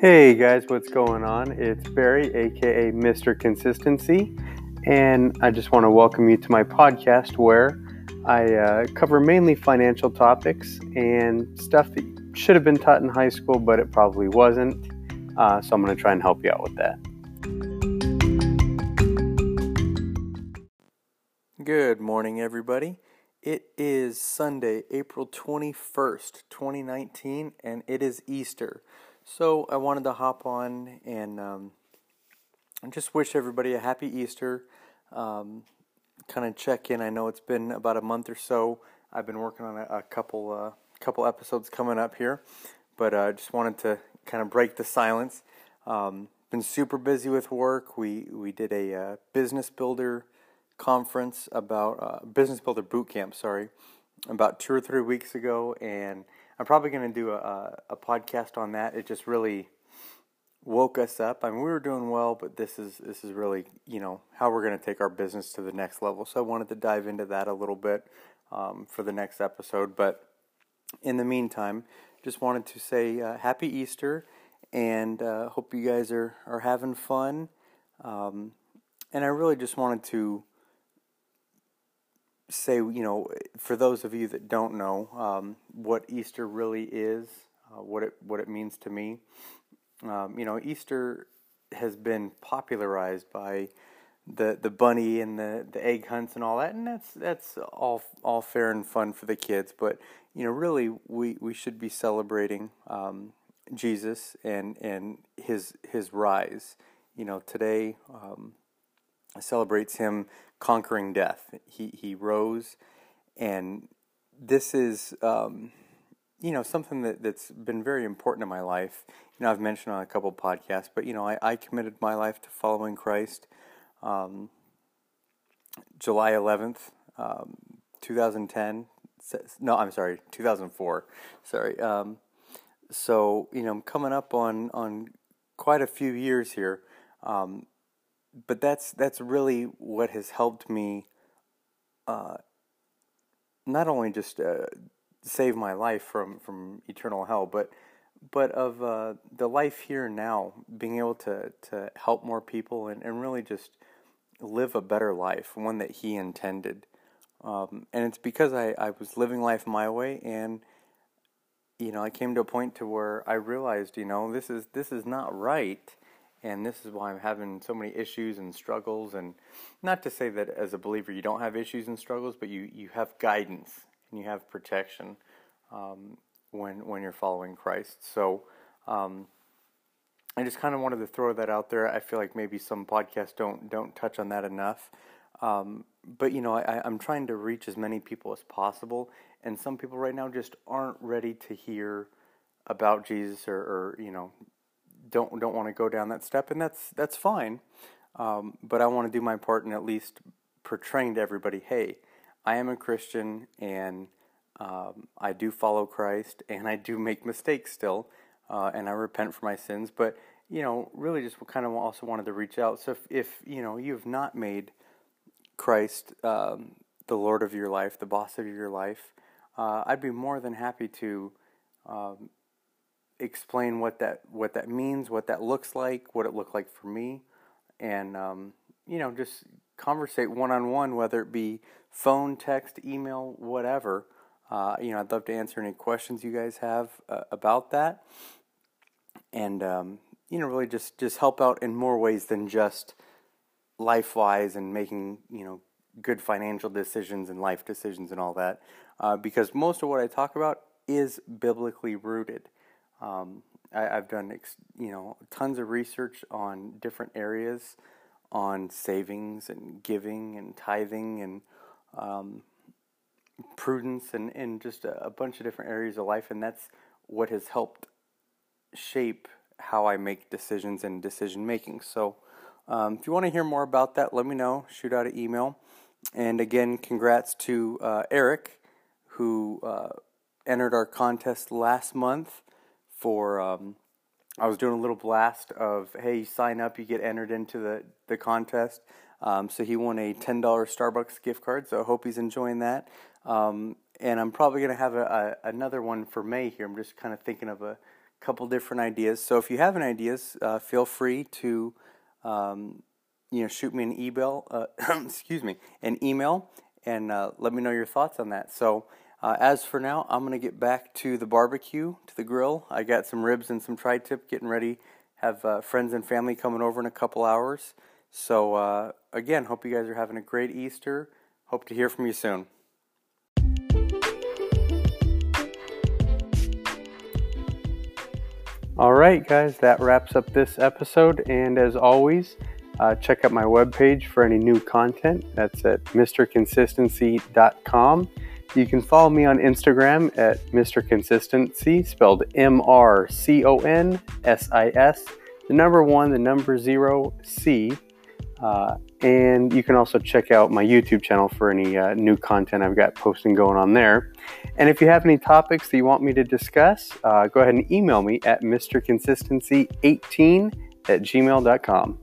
Hey guys, what's going on? It's Barry, aka Mr. Consistency, and I just want to welcome you to my podcast where I uh, cover mainly financial topics and stuff that should have been taught in high school, but it probably wasn't. Uh, so I'm going to try and help you out with that. Good morning, everybody. It is Sunday, April 21st, 2019, and it is Easter. So I wanted to hop on and um, just wish everybody a happy Easter. Um, kind of check in. I know it's been about a month or so. I've been working on a, a couple uh, couple episodes coming up here, but I uh, just wanted to kind of break the silence. Um, been super busy with work. We we did a uh, business builder conference about uh, business builder boot camp. Sorry, about two or three weeks ago, and I'm probably going to do a, a podcast on that. It just really woke us up. I mean, we were doing well, but this is this is really you know how we're going to take our business to the next level. So I wanted to dive into that a little bit um, for the next episode. But in the meantime, just wanted to say uh, happy Easter, and uh, hope you guys are are having fun. Um, and I really just wanted to say, you know, for those of you that don't know um, what Easter really is, uh, what it what it means to me, um, you know, Easter has been popularized by the the bunny and the, the egg hunts and all that, and that's that's all all fair and fun for the kids. But you know, really, we, we should be celebrating um, Jesus and and his his rise. You know, today um, celebrates him conquering death. He he rose, and this is um, you know something that that's been very important in my life. You know, I've mentioned on a couple podcasts, but you know, I, I committed my life to following Christ. Um, July eleventh, um, two thousand ten. No, I'm sorry, two thousand four. Sorry. Um, so you know, I'm coming up on on quite a few years here. Um, but that's that's really what has helped me uh, not only just uh, save my life from, from eternal hell, but but of uh, the life here now, being able to, to help more people and, and really just live a better life, one that He intended. Um, and it's because I, I was living life my way, and you know I came to a point to where I realized, you know, this is this is not right and this is why I'm having so many issues and struggles. And not to say that as a believer you don't have issues and struggles, but you, you have guidance and you have protection um, when when you're following Christ. So um, I just kind of wanted to throw that out there. I feel like maybe some podcasts don't don't touch on that enough. Um, but you know, I, I'm trying to reach as many people as possible, and some people right now just aren't ready to hear about Jesus or, or you know don't don't want to go down that step, and that's that's fine. Um, but I want to do my part in at least portraying to everybody, hey, I am a Christian and um, I do follow Christ and I do make mistakes still, uh, and I repent for my sins. But you know, really, just kind of also wanted to reach out. So if, if you know you have not made Christ um, the Lord of your life, the boss of your life, uh, I'd be more than happy to um, explain what that what that means, what that looks like, what it looked like for me, and um, you know just conversate one on one, whether it be phone, text, email, whatever. Uh, you know, I'd love to answer any questions you guys have uh, about that, and um, you know, really just just help out in more ways than just life wise and making you know good financial decisions and life decisions and all that. Uh, because most of what I talk about is biblically rooted. Um, I, have done ex, you know tons of research on different areas on savings and giving and tithing and um, prudence and, and just a, a, bunch of different areas of life and that's what has helped shape how I make decisions and decision making. So um, if you want to hear more about that, let me know. Shoot out an email. And again, congrats to uh, Eric who uh, entered our contest last month for um, I was doing a little blast of hey sign up you get entered into the the contest. Um, so he won a ten dollar Starbucks gift card. So I hope he's enjoying that. Um, and I'm probably gonna have a, a, another one for May here. I'm just kind of thinking of a a couple different ideas. So if you have any ideas, uh, feel free to um, you know shoot me an email. Uh, excuse me, an email, and uh, let me know your thoughts on that. So. Uh, as for now, I'm going to get back to the barbecue, to the grill. I got some ribs and some tri tip getting ready. Have uh, friends and family coming over in a couple hours. So, uh, again, hope you guys are having a great Easter. Hope to hear from you soon. All right, guys, that wraps up this episode. And as always, uh, check out my webpage for any new content. That's at mrconsistency.com. You can follow me on Instagram at Mr. Consistency, spelled M R C O N S I S, the number one, the number zero, C. Uh, and you can also check out my YouTube channel for any uh, new content I've got posting going on there. And if you have any topics that you want me to discuss, uh, go ahead and email me at mrconsistency18 at gmail.com.